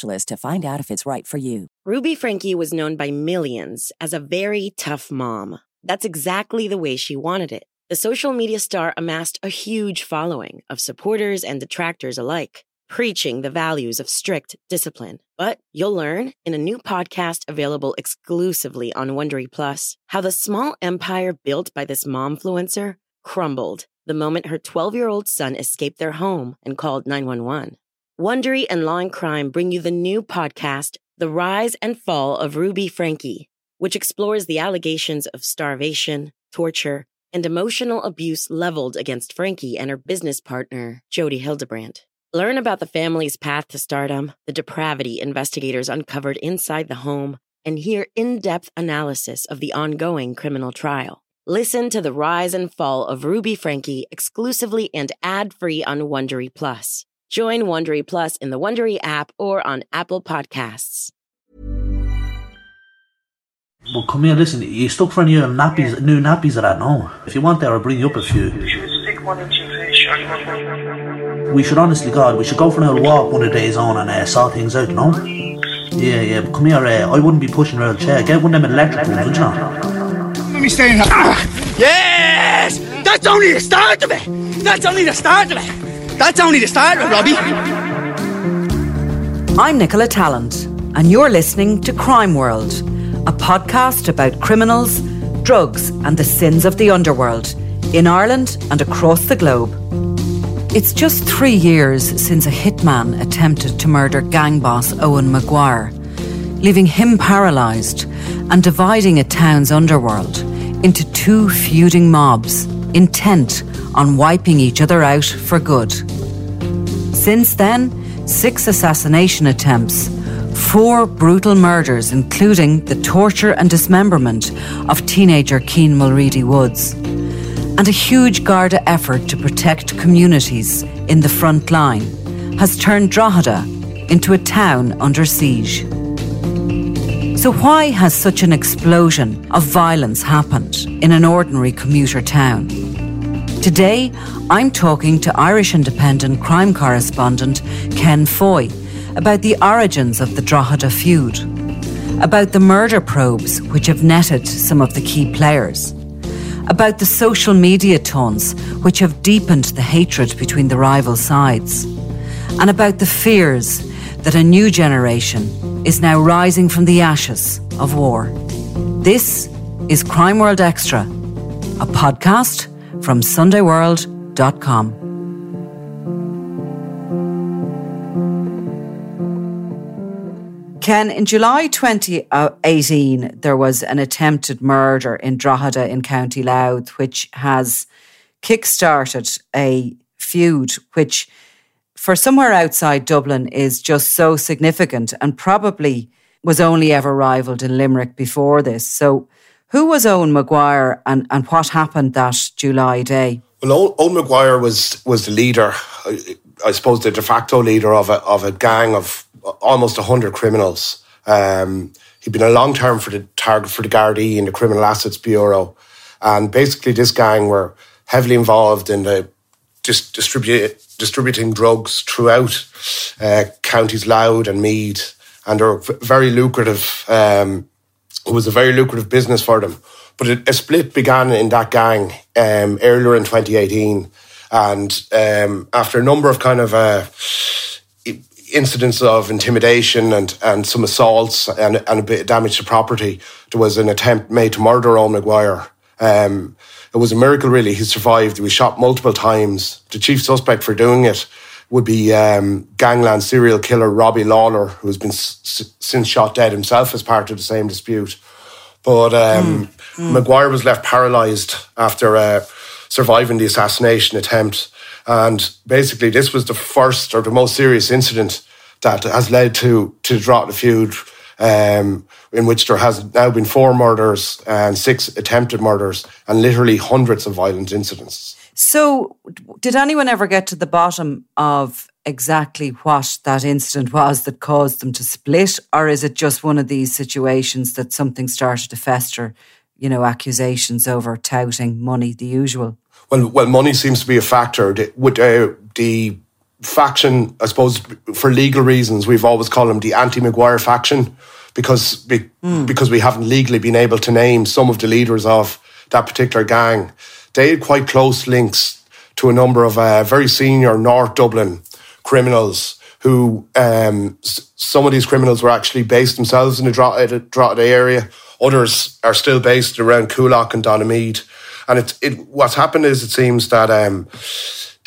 to find out if it's right for you. Ruby Franke was known by millions as a very tough mom. That's exactly the way she wanted it. The social media star amassed a huge following of supporters and detractors alike, preaching the values of strict discipline. But you'll learn in a new podcast available exclusively on Wondery Plus how the small empire built by this momfluencer crumbled the moment her 12 year old son escaped their home and called 911. Wondery and Law and Crime bring you the new podcast, The Rise and Fall of Ruby Franke, which explores the allegations of starvation, torture, and emotional abuse leveled against Franke and her business partner, Jody Hildebrandt. Learn about the family's path to stardom, the depravity investigators uncovered inside the home, and hear in depth analysis of the ongoing criminal trial. Listen to the rise and fall of Ruby Franke exclusively and ad free on Wondery Plus. Join Wondery Plus in the Wondery app or on Apple Podcasts. Well, come here, listen, you stuck for new nappies, yeah. new nappies of that, no? If you want that, I'll bring you up a few. We should honestly, God, we should go for a little walk one of the days on and uh, saw things out, no? Yeah, yeah, but come here, uh, I wouldn't be pushing around a chair. Get one of them electric ones, would you not? Let me stay in here. Ah, yes! That's only the start of it! That's only the start of it! That's only the start, Robbie. I'm Nicola Tallant, and you're listening to Crime World, a podcast about criminals, drugs, and the sins of the underworld in Ireland and across the globe. It's just three years since a hitman attempted to murder gang boss Owen Maguire, leaving him paralysed and dividing a town's underworld into two feuding mobs intent on wiping each other out for good. Since then, six assassination attempts, four brutal murders, including the torture and dismemberment of teenager Keane Mulready Woods, and a huge Garda effort to protect communities in the front line has turned Drogheda into a town under siege. So, why has such an explosion of violence happened in an ordinary commuter town? Today, I'm talking to Irish Independent crime correspondent Ken Foy about the origins of the Drogheda feud, about the murder probes which have netted some of the key players, about the social media tones which have deepened the hatred between the rival sides, and about the fears that a new generation is now rising from the ashes of war. This is Crime World Extra, a podcast from SundayWorld.com. Ken, in July 2018, there was an attempted murder in Drogheda in County Louth, which has kick-started a feud which, for somewhere outside Dublin, is just so significant and probably was only ever rivaled in Limerick before this. So, who was Owen Maguire and, and what happened that July day? Well, Owen Maguire was was the leader, I suppose, the de facto leader of a of a gang of almost hundred criminals. Um, he'd been a long term for the target for the Gardaí and the Criminal Assets Bureau, and basically this gang were heavily involved in the dis- distribute, distributing drugs throughout uh, counties Louth and Meath, and they're very lucrative. Um, it was a very lucrative business for them. But it, a split began in that gang um, earlier in 2018, and um, after a number of kind of uh, incidents of intimidation and, and some assaults and, and a bit of damage to property, there was an attempt made to murder Owen Maguire. Um, it was a miracle, really. He survived. He was shot multiple times. The chief suspect for doing it would be um, gangland serial killer Robbie Lawler, who has been s- since shot dead himself as part of the same dispute. But um, mm, mm. Maguire was left paralysed after uh, surviving the assassination attempt. And basically, this was the first or the most serious incident that has led to to Drogheda feud, um, in which there has now been four murders and six attempted murders, and literally hundreds of violent incidents. So, did anyone ever get to the bottom of exactly what that incident was that caused them to split, or is it just one of these situations that something started to fester? You know, accusations over touting money, the usual. Well, well, money seems to be a factor. The, with uh, the faction, I suppose, for legal reasons, we've always called them the anti-Maguire faction because be, mm. because we haven't legally been able to name some of the leaders of that particular gang. They had quite close links to a number of uh, very senior North Dublin criminals who um, some of these criminals were actually based themselves in the Drogheda, Drogheda area. Others are still based around Coolock and Donaghmede. And it, it, what's happened is it seems that um,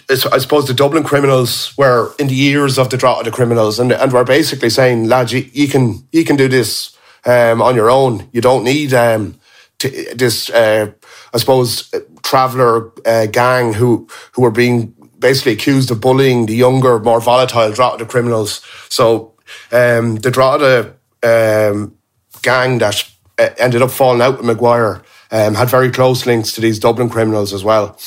I suppose the Dublin criminals were in the ears of the Drogheda criminals and, and were basically saying, lads, you, you can you can do this um, on your own. You don't need um, to, this, uh, I suppose, traveller uh, gang who who were being basically accused of bullying the younger, more volatile Drogheda criminals. So um, the Drogheda um, gang that uh, ended up falling out with Maguire um, had very close links to these Dublin criminals as well.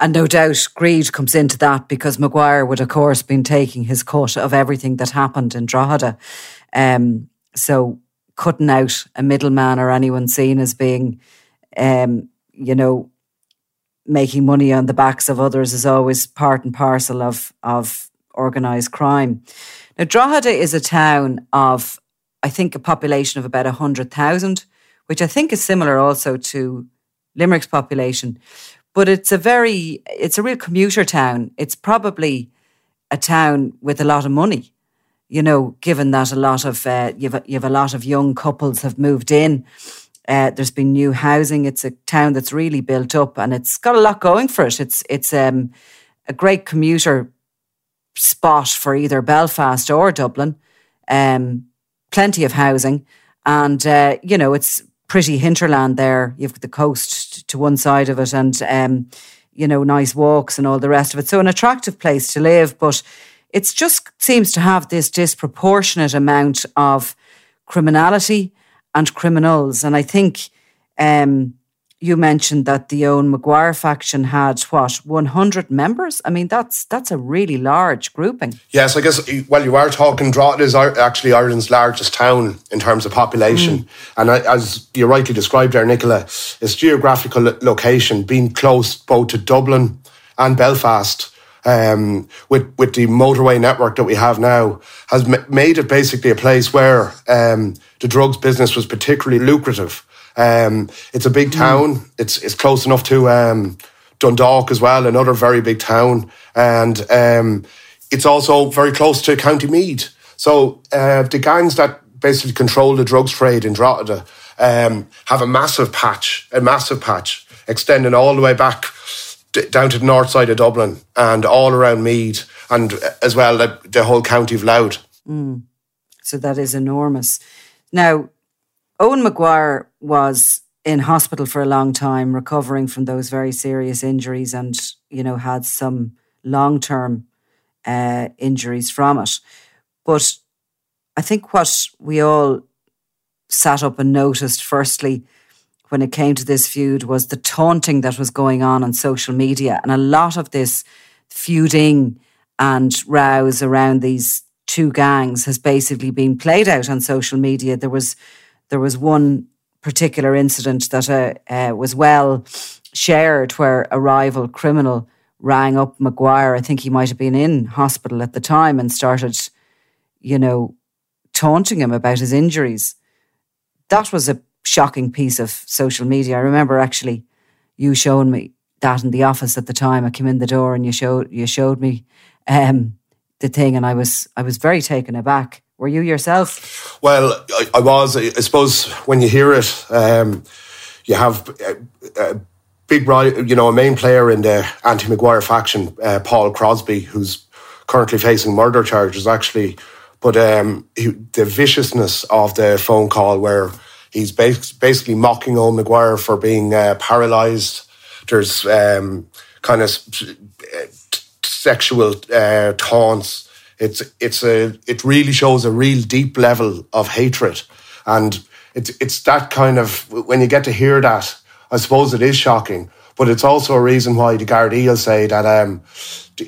And no doubt greed comes into that because Maguire would, of course, been taking his cut of everything that happened in Drogheda. Um, so cutting out a middleman or anyone seen as being, um, you know, making money on the backs of others is always part and parcel of of organised crime. Now, Drogheda is a town of, I think, a population of about hundred thousand, which I think is similar also to Limerick's population. But it's a very, it's a real commuter town. It's probably a town with a lot of money. You know, given that a lot of uh, you've you've a lot of young couples have moved in uh, there's been new housing. It's a town that's really built up, and it's got a lot going for it. It's it's um, a great commuter spot for either Belfast or Dublin. Um, plenty of housing, and uh, you know it's pretty hinterland there. You've got the coast to one side of it, and um, you know nice walks and all the rest of it. So an attractive place to live, but it just seems to have this disproportionate amount of criminality and criminals. And I think um, you mentioned that the Owen Maguire faction had what 100 members. I mean, that's that's a really large grouping. Yes, I guess. Well, you are talking. Drogheda is actually Ireland's largest town in terms of population, mm. and as you rightly described there, Nicola, its geographical location being close both to Dublin and Belfast um, with with the motorway network that we have now has m- made it basically a place where um, the drugs business was particularly lucrative. Um, it's a big hmm. town. Mm. It's it's close enough to um, Dundalk as well, another very big town, and um, it's also very close to County Meath. So uh, the gangs that basically control the drugs trade in Drogheda um, have a massive patch, a massive patch extending all the way back down to the north side of Dublin and all around Meath and as well the, the whole county of Louth. Mm. So that is enormous. Now, Owen Maguire was in hospital for a long time, recovering from those very serious injuries, and you know had some long term uh, injuries from it. But I think what we all sat up and noticed, firstly, when it came to this feud was the taunting that was going on on social media. And a lot of this feuding and rows around these two gangs has basically been played out on social media. There was there was one particular incident that uh, uh, was well shared where a rival criminal rang up Maguire. I think he might have been in hospital at the time and started, you know, taunting him about his injuries. That was a shocking piece of social media. I remember actually you showing me that in the office at the time. I came in the door and you showed you showed me um, the thing, and I was I was very taken aback. Were you yourself? Well, I, I was. I, suppose when you hear it, um, you have a, a big, you know, a main player in the anti Maguire faction, uh, Paul Crosby, who's currently facing murder charges, actually. But um, he, the viciousness of the phone call, where he's basically mocking old Maguire for being uh, paralysed. There's um, kind of sexual uh, taunts. It's it's a it really shows a real deep level of hatred, and it's it's that kind of when you get to hear that, I suppose it is shocking. But it's also a reason why the Gardaí say that um,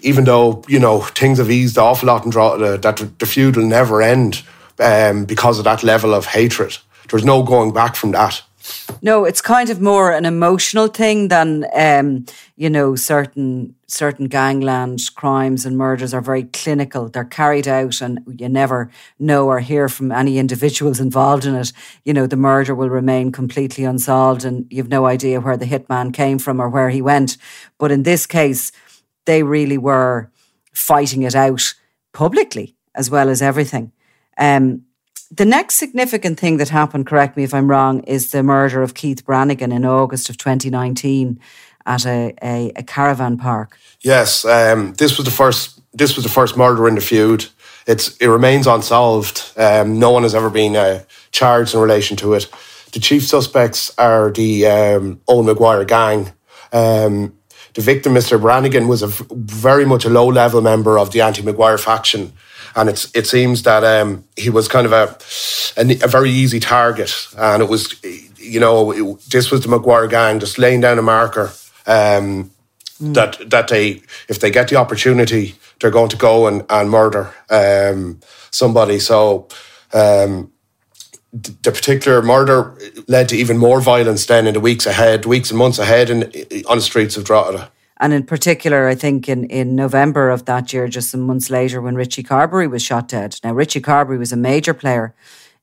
even though you know things have eased off a lot and draw, uh, that the feud will never end um, because of that level of hatred. There's no going back from that. No, it's kind of more an emotional thing than um, you know certain certain gangland crimes and murders are very clinical. They're carried out, and you never know or hear from any individuals involved in it. You know, the murder will remain completely unsolved, and you've no idea where the hitman came from or where he went. But in this case, they really were fighting it out publicly as well as everything. Um, the next significant thing that happened, correct me if I'm wrong, is the murder of Keith Brannigan in August of 2019 at a, a, a caravan park. Yes, um, this was the first. This was the first murder in the feud. It's it remains unsolved. Um, no one has ever been uh, charged in relation to it. The chief suspects are the um, Owen Maguire gang. Um, the victim, Mr. Brannigan, was a very much a low level member of the anti Maguire faction and it's it seems that um, he was kind of a, a, a very easy target, and it was you know it, this was the Maguire gang just laying down a marker um, mm. that that they if they get the opportunity they're going to go and, and murder um, somebody. So um, the particular murder led to even more violence then in the weeks ahead, weeks and months ahead, in, on the streets of Drogheda. And in particular, I think in, in November of that year, just some months later, when Richie Carberry was shot dead. Now, Richie Carberry was a major player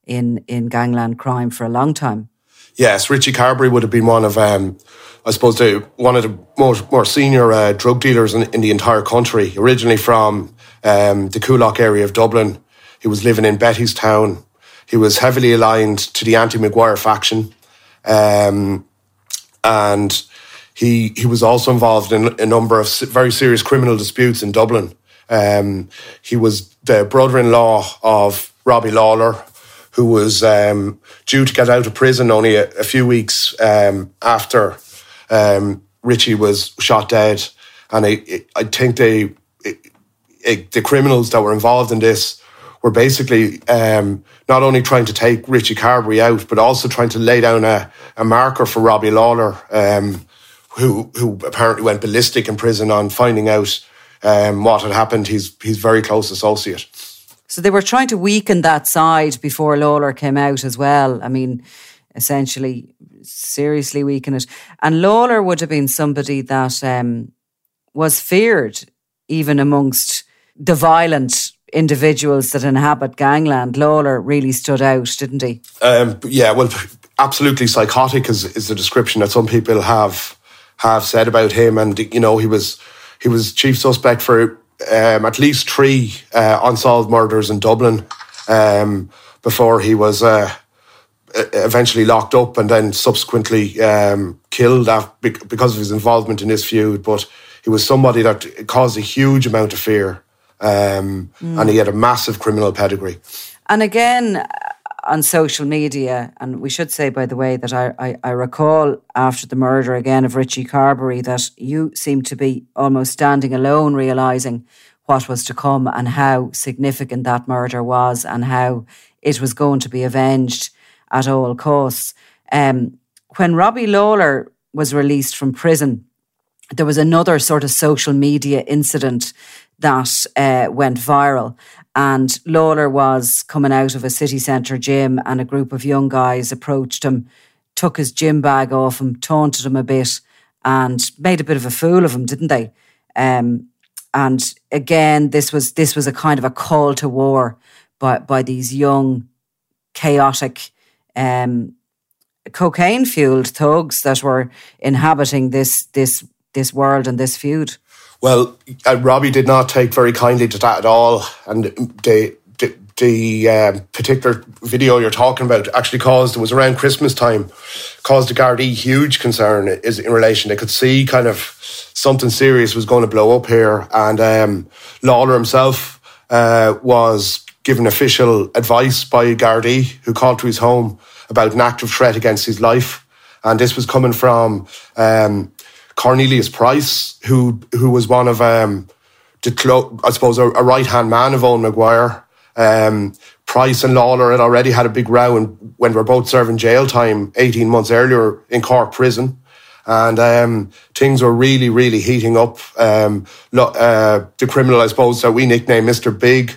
in, in gangland crime for a long time. Yes, Richie Carberry would have been one of, um, I suppose, the, one of the more, more senior uh, drug dealers in, in, the entire country. Originally from um, the Coolock area of Dublin, he was living in Bettystown. He was heavily aligned to the anti-Maguire faction, um, and he he was also involved in a number of very serious criminal disputes in Dublin. Um, he was the brother-in-law of Robbie Lawler, who was um, due to get out of prison only a, a few weeks um, after um, Richie was shot dead. And I, I think they, it, the criminals that were involved in this were basically um, not only trying to take Richie Carberry out, but also trying to lay down a, a marker for Robbie Lawler. Um, who who apparently went ballistic in prison on finding out um, what had happened. He's he's very close associate. So they were trying to weaken that side before Lawler came out as well. I mean, essentially, seriously weaken it. And Lawler would have been somebody that um, was feared even amongst the violent individuals that inhabit gangland. Lawler really stood out, didn't he? Um, yeah, well, absolutely psychotic is, is the description that some people have have said about him. And you know, he was he was chief suspect for um, at least three uh, unsolved murders in Dublin um, before he was uh, eventually locked up and then subsequently um, killed because of his involvement in this feud. But he was somebody that caused a huge amount of fear, mm. and he had a massive criminal pedigree. And again, on social media, and we should say, by the way, that I, I, I, recall after the murder again of Richie Carberry that you seemed to be almost standing alone, realizing what was to come and how significant that murder was and how it was going to be avenged at all costs. Um, when Robbie Lawler was released from prison, there was another sort of social media incident that uh, went viral. And Lawler was coming out of a city centre gym, and a group of young guys approached him, took his gym bag off him, taunted him a bit, and made a bit of a fool of him, didn't they? Um, and again, this was this was a kind of a call to war by by these young, chaotic, um, cocaine fueled thugs that were inhabiting this this this world and this feud. Well, uh, Robbie did not take very kindly to that at all, and the the, um, particular video you're talking about actually caused it was around Christmas time, caused the Gardaí huge concern is in relation. They could see kind of something serious was going to blow up here, and um, Lawler himself uh, was given official advice by Gardaí, who called to his home about an active threat against his life, and this was coming from. Um, Cornelius Price, who who was one of um, the clo- I suppose a, a right hand man of Owen Maguire. Um, Price and Lawler had already had a big row and when we were both serving jail time 18 months earlier in Cork prison. And um, things were really, really heating up. Um, uh, the criminal, I suppose, that we nicknamed Mr. Big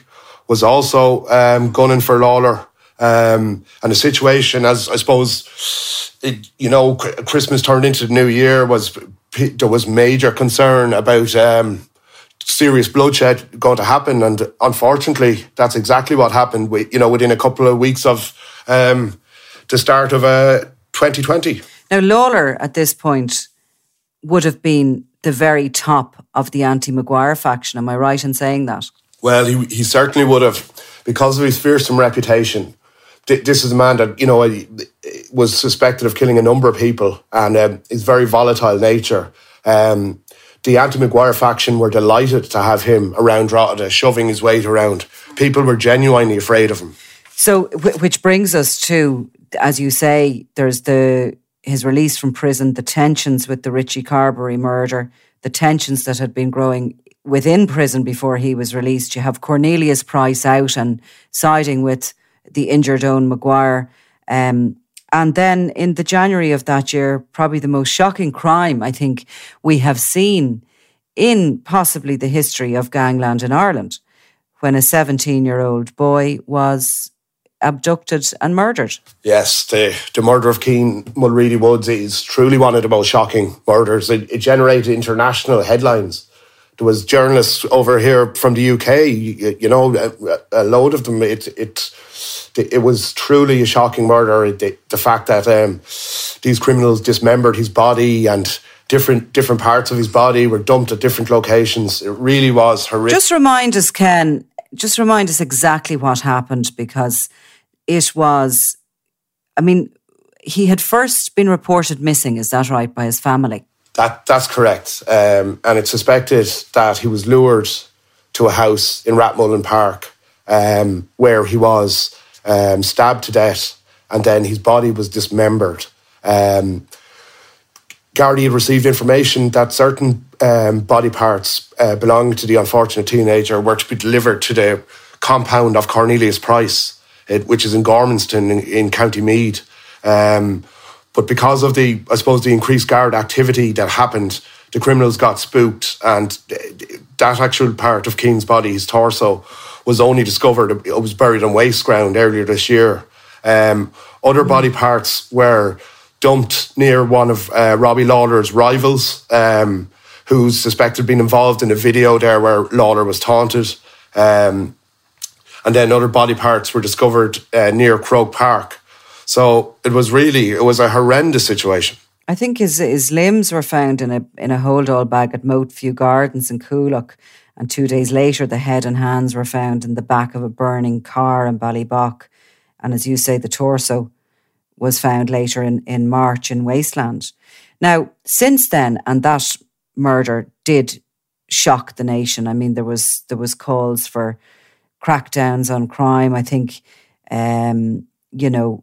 was also um, gunning for Lawler. Um, and the situation, as I suppose, it, you know, Christmas turned into the new year was there was major concern about um, serious bloodshed going to happen, and unfortunately, that's exactly what happened. We, you know, within a couple of weeks of um, the start of uh, 2020. Now, Lawler at this point would have been the very top of the anti-Maguire faction. Am I right in saying that? Well, he he certainly would have because of his fearsome reputation this is a man that you know was suspected of killing a number of people and um, his very volatile nature. Um, the anti-Maguire faction were delighted to have him around Drogheda, shoving his weight around. People were genuinely afraid of him. So, which brings us to, as you say, there's the his release from prison, the tensions with the Richie Carberry murder, the tensions that had been growing within prison before he was released. You have Cornelius Price out and siding with the injured Owen Maguire. Um, and then in the January of that year, probably the most shocking crime I think we have seen in possibly the history of gangland in Ireland, when a 17 year old boy was abducted and murdered. Yes, the, the murder of Keane Mulready Woods is truly one of the most shocking murders. It, it generated international headlines there was journalists over here from the UK, you, you know, a, a, load of them. It it it was truly a shocking murder. The, the fact that um, these criminals dismembered his body and different different parts of his body were dumped at different locations. It really was horrific. Just remind us, Ken. Just remind us exactly what happened because it was. I mean, he had first been reported missing. Is that right by his family? That that's correct, um, and it's suspected that he was lured to a house in Rathmullen Park um, where he was um, stabbed to death, and then his body was dismembered. Um, Gardaí had received information that certain um, body parts uh, belonging to the unfortunate teenager were to be delivered to the compound of Cornelius Price, it, which is in Gormanston in, in County Meath. Um, but because of the, I suppose, the increased guard activity that happened, the criminals got spooked, and that actual part of Keane's body, his torso, was only discovered. It was buried on waste ground earlier this year. Um, other body parts were dumped near one of uh, Robbie Lawler's rivals, um, who's suspected of being involved in a video there where Lawler was taunted. Um, and then other body parts were discovered uh, near Croke Park. So it was really, it was a horrendous situation. I think his his limbs were found in a in a hold all bag at Moatview Gardens in Coolock, and two days later the head and hands were found in the back of a burning car in Ballybough, and as you say, the torso was found later in in March in Wasteland. Now, since then, and that murder did shock the nation. I mean, there was there was calls for crackdowns on crime. I think, um, you know,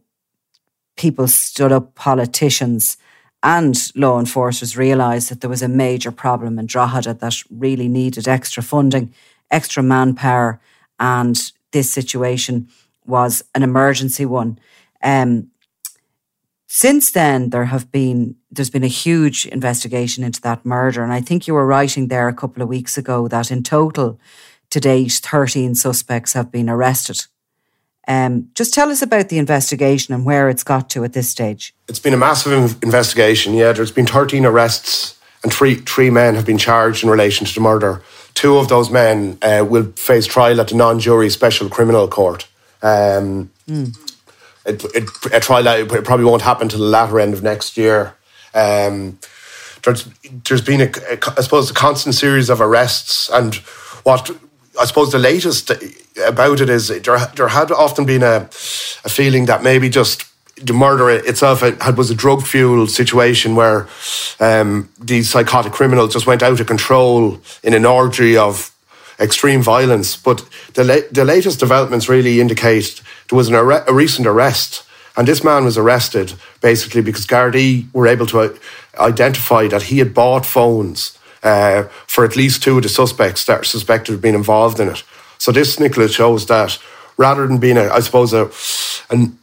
people stood up, politicians and law enforcers realised that there was a major problem in Drogheda that really needed extra funding, extra manpower, and this situation was an emergency one. Um, since then, there have been there's been a huge investigation into that murder, and I think you were writing there a couple of weeks ago that in total, to date, 13 suspects have been arrested. Um, just tell us about the investigation and where it's got to at this stage. It's been a massive investigation. Yeah, there's been 13 arrests and three three men have been charged in relation to the murder. Two of those men uh, will face trial at the non-jury special criminal court. Um, mm. it, it, a trial it probably won't happen till the latter end of next year. Um, there's there's been a, a, I suppose a constant series of arrests and what I suppose the latest about it is there there had often been a a feeling that maybe just the murder itself had, was a drug fueled situation where um, these psychotic criminals just went out of control in an orgy of extreme violence. But the la- the latest developments really indicate there was a recent arrest, and this man was arrested basically because Gardaí were able to uh, identify that he had bought phones uh, for at least two of the suspects that are suspected of being involved in it. So this, Nicola, shows that rather than being, a, I suppose, a an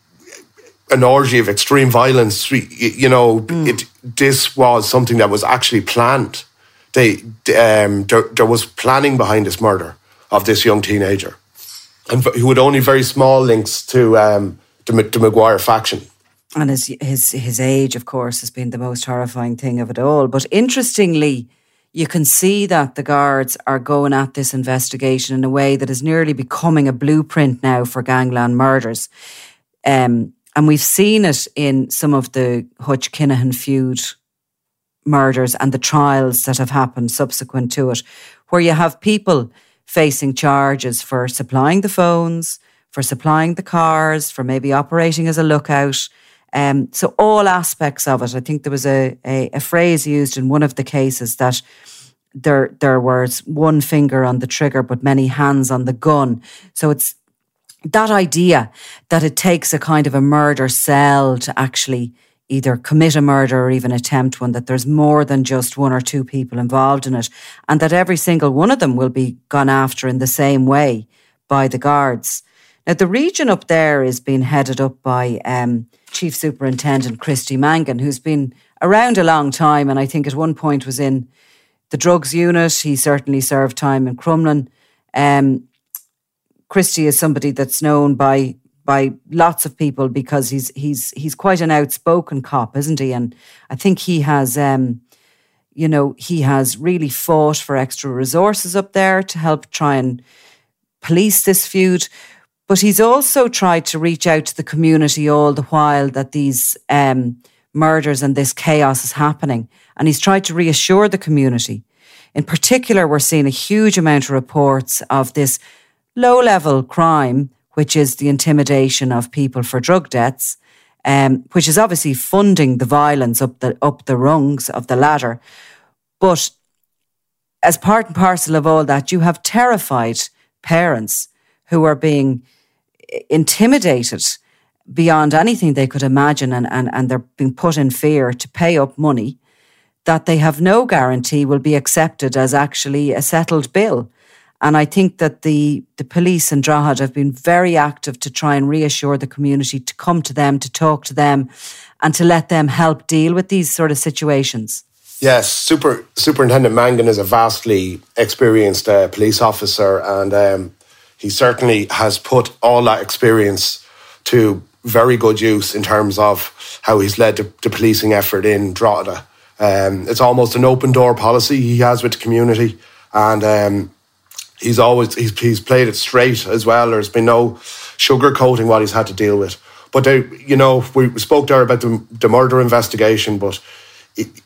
an orgy of extreme violence. You know, mm. it, this was something that was actually planned. They, um, there, there, was planning behind this murder of this young teenager, and who had only very small links to um, the, the Maguire faction. And his his his age, of course, has been the most horrifying thing of it all. But interestingly, you can see that the guards are going at this investigation in a way that is nearly becoming a blueprint now for gangland murders. Um, and we've seen it in some of the Hutch Kinahan feud murders and the trials that have happened subsequent to it, where you have people facing charges for supplying the phones, for supplying the cars, for maybe operating as a lookout. Um, so all aspects of it. I think there was a, a, a phrase used in one of the cases that there there was one finger on the trigger but many hands on the gun. So it's that idea that it takes a kind of a murder cell to actually either commit a murder or even attempt one, that there's more than just one or two people involved in it, and that every single one of them will be gone after in the same way by the guards. Now, the region up there is being headed up by um, Chief Superintendent Christy Mangan, who's been around a long time, and I think at one point was in the drugs unit. He certainly served time in Crumlin. Um, Christy is somebody that's known by by lots of people because he's he's he's quite an outspoken cop, isn't he? And I think he has um, you know, he has really fought for extra resources up there to help try and police this feud. But he's also tried to reach out to the community all the while that these um, murders and this chaos is happening. And he's tried to reassure the community. In particular, we're seeing a huge amount of reports of this low level crime, which is the intimidation of people for drug debts, um, which is obviously funding the violence up the up the rungs of the ladder. But as part and parcel of all that, you have terrified parents who are being intimidated beyond anything they could imagine and, and, and they're being put in fear to pay up money that they have no guarantee will be accepted as actually a settled bill. And I think that the, the police and Drogheda have been very active to try and reassure the community to come to them, to talk to them, and to let them help deal with these sort of situations. Yes, Super Superintendent Mangan is a vastly experienced uh, police officer, and um, he certainly has put all that experience to very good use in terms of how he's led the, the policing effort in Drogheda. Um, it's almost an open door policy he has with the community, and um, he's always he's, he's played it straight as well. There's been no sugarcoating what he's had to deal with. But they, you know, we spoke there about the, the murder investigation, but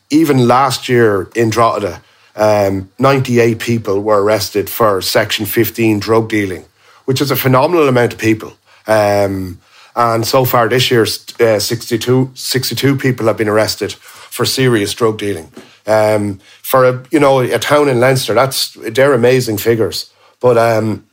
even last year in Drogheda, um, 98 people were arrested for Section 15 drug dealing, which is a phenomenal amount of people. Um, and so far this year, uh, 62, 62 people have been arrested for serious drug dealing. Um, for a you know a town in Leinster, that's they're amazing figures. But um,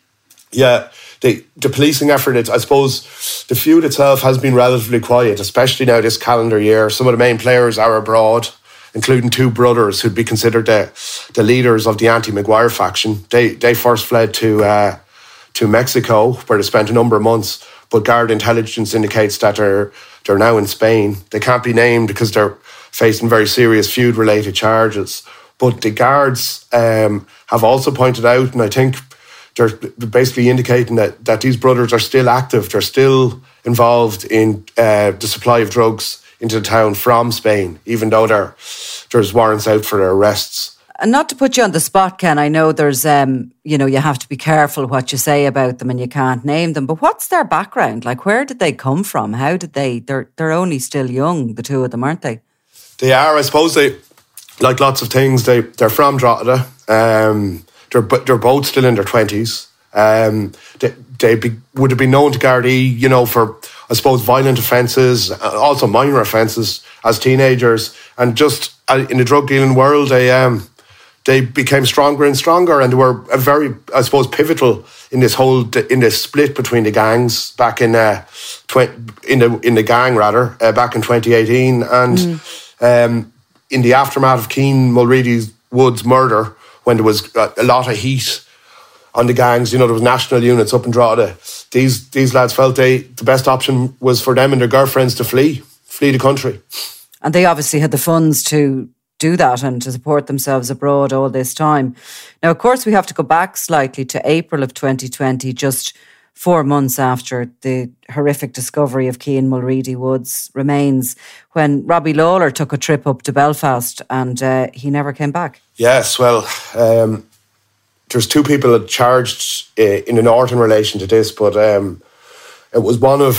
yeah, the the policing effort, I suppose, the feud itself has been relatively quiet, especially now this calendar year. Some of the main players are abroad, including two brothers who'd be considered the the leaders of the anti-Maguire faction. They they first fled to uh, to Mexico, where they spent a number of months. But Guard intelligence indicates that they're they're now in Spain. They can't be named because they're facing very serious feud related charges. But the guards um, have also pointed out, and I think they're basically indicating that, that these brothers are still active, they're still involved in uh, the supply of drugs into the town from Spain, even though there, there's warrants out for their arrests. And not to put you on the spot, Ken, I know there's, um, you know, you have to be careful what you say about them and you can't name them. But what's their background? Like, where did they come from? How did they? They're they're only still young, the two of them, aren't they? They are, I suppose. They like lots of things. They they're from Drogheda. Um, they're they're both still in their twenties. Um, they they be, would have been known to Gardaí, you know, for I suppose violent offences, uh, also minor offences as teenagers, and just uh, in the drug dealing world, they um they became stronger and stronger, and they were a very, I suppose, pivotal in this whole in this split between the gangs back in uh, in the in the gang rather uh, back in 2018, and mm. um, in the aftermath of Keane Mulready Wood's murder, when there was a lot of heat on the gangs, you know, there was national units up in Drogheda. These these lads felt they the best option was for them and their girlfriends to flee, flee the country. And they obviously had the funds to do that and to support themselves abroad all this time. Now, of course, we have to go back slightly to April of 2020, just four months after the horrific discovery of Keane Mulready Wood's remains, when Robbie Lawler took a trip up to Belfast and uh, he never came back. Yes, well, um, there's two people charged uh, in the north in relation to this, but um, it was one of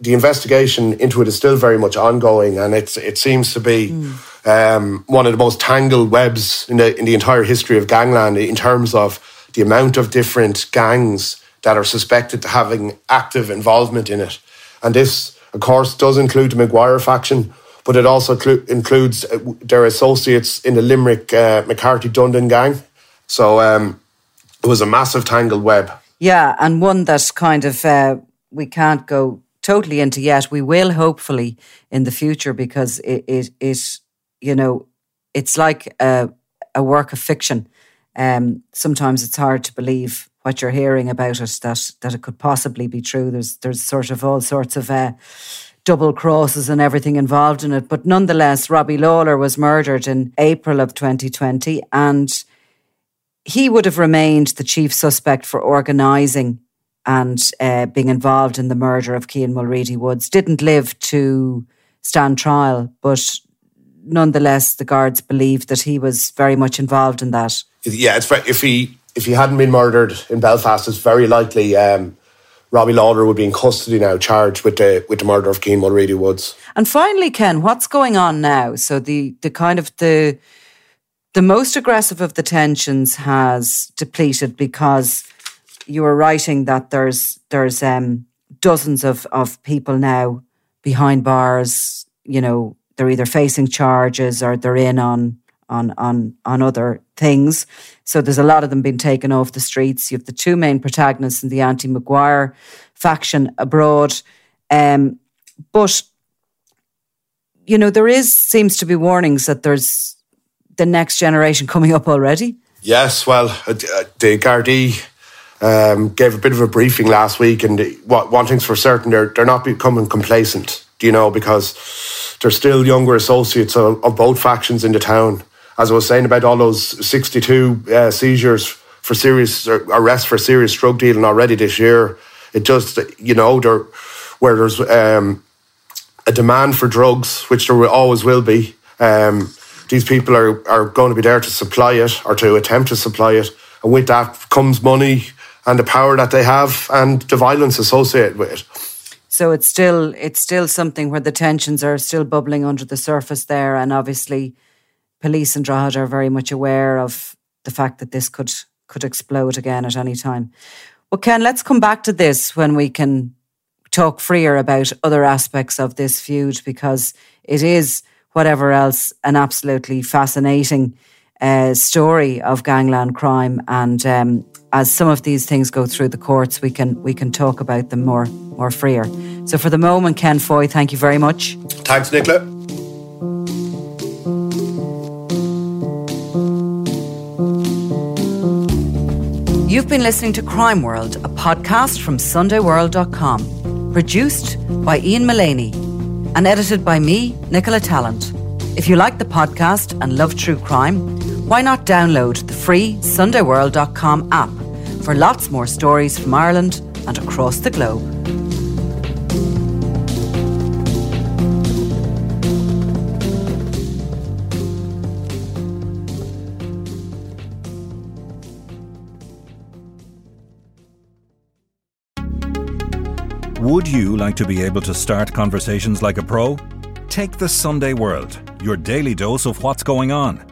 the investigation into it is still very much ongoing, and it's it seems to be mm. um, one of the most tangled webs in the in the entire history of gangland in terms of the amount of different gangs that are suspected to having active involvement in it. And this, of course, does include the Maguire faction, but it also clu- includes uh, their associates in the Limerick uh, McCarthy Dundon gang. So um, it was a massive tangled web. Yeah, and one that's kind of uh, we can't go totally into yet. We will hopefully in the future because it it, it you know it's like a, a work of fiction. Um, sometimes it's hard to believe what you're hearing about it that that it could possibly be true. There's there's sort of all sorts of uh, double crosses and everything involved in it. But nonetheless, Robbie Lawler was murdered in April of 2020, and he would have remained the chief suspect for organising and uh, being involved in the murder of Keane Mulready Woods. Didn't live to stand trial, but nonetheless, the guards believed that he was very much involved in that. Yeah, it's very, if he if he hadn't been murdered in Belfast, it's very likely um, Robbie Lawler would be in custody now, charged with the with the murder of Keane Mulready Woods. And finally, Ken, what's going on now? So the the kind of the the most aggressive of the tensions has depleted because you were writing that there's there's um, dozens of of people now behind bars. You know, they're either facing charges or they're in on on on on other things. So there's a lot of them being taken off the streets. You have the two main protagonists in the anti Maguire faction abroad, um, but you know there is seems to be warnings that there's the next generation coming up already. Yes, well, uh, the Gardaí um, gave a bit of a briefing last week, and one thing's for certain, they're they're not becoming complacent. You know because there's still younger associates of, of, both factions in the town. As I was saying about all those 62 uh, seizures for serious arrests for serious drug dealing already this year, it just you know there where there's um, a demand for drugs, which there always will be. Um, these people are, are going to be there to supply it or to attempt to supply it. And with that comes money, and the power that they have and the violence associated with it. So it's still it's still something where the tensions are still bubbling under the surface there, and obviously, police and Drogheda are very much aware of the fact that this could could explode again at any time. Well, Ken, let's come back to this when we can talk freer about other aspects of this feud because it is whatever else an absolutely fascinating uh, story of gangland crime. And um, as some of these things go through the courts, we can we can talk about them more more freer. So for the moment, Ken Foy, thank you very much. Thanks, Nicola. You've been listening to Crime World, a podcast from SundayWorld.com, produced by Ian Mullaney and edited by me, Nicola Tallant. If you like the podcast and love true crime, why not download the free SundayWorld.com app for lots more stories from Ireland and across the globe. Would you like to be able to start conversations like a pro? Take the Sunday World, your daily dose of what's going on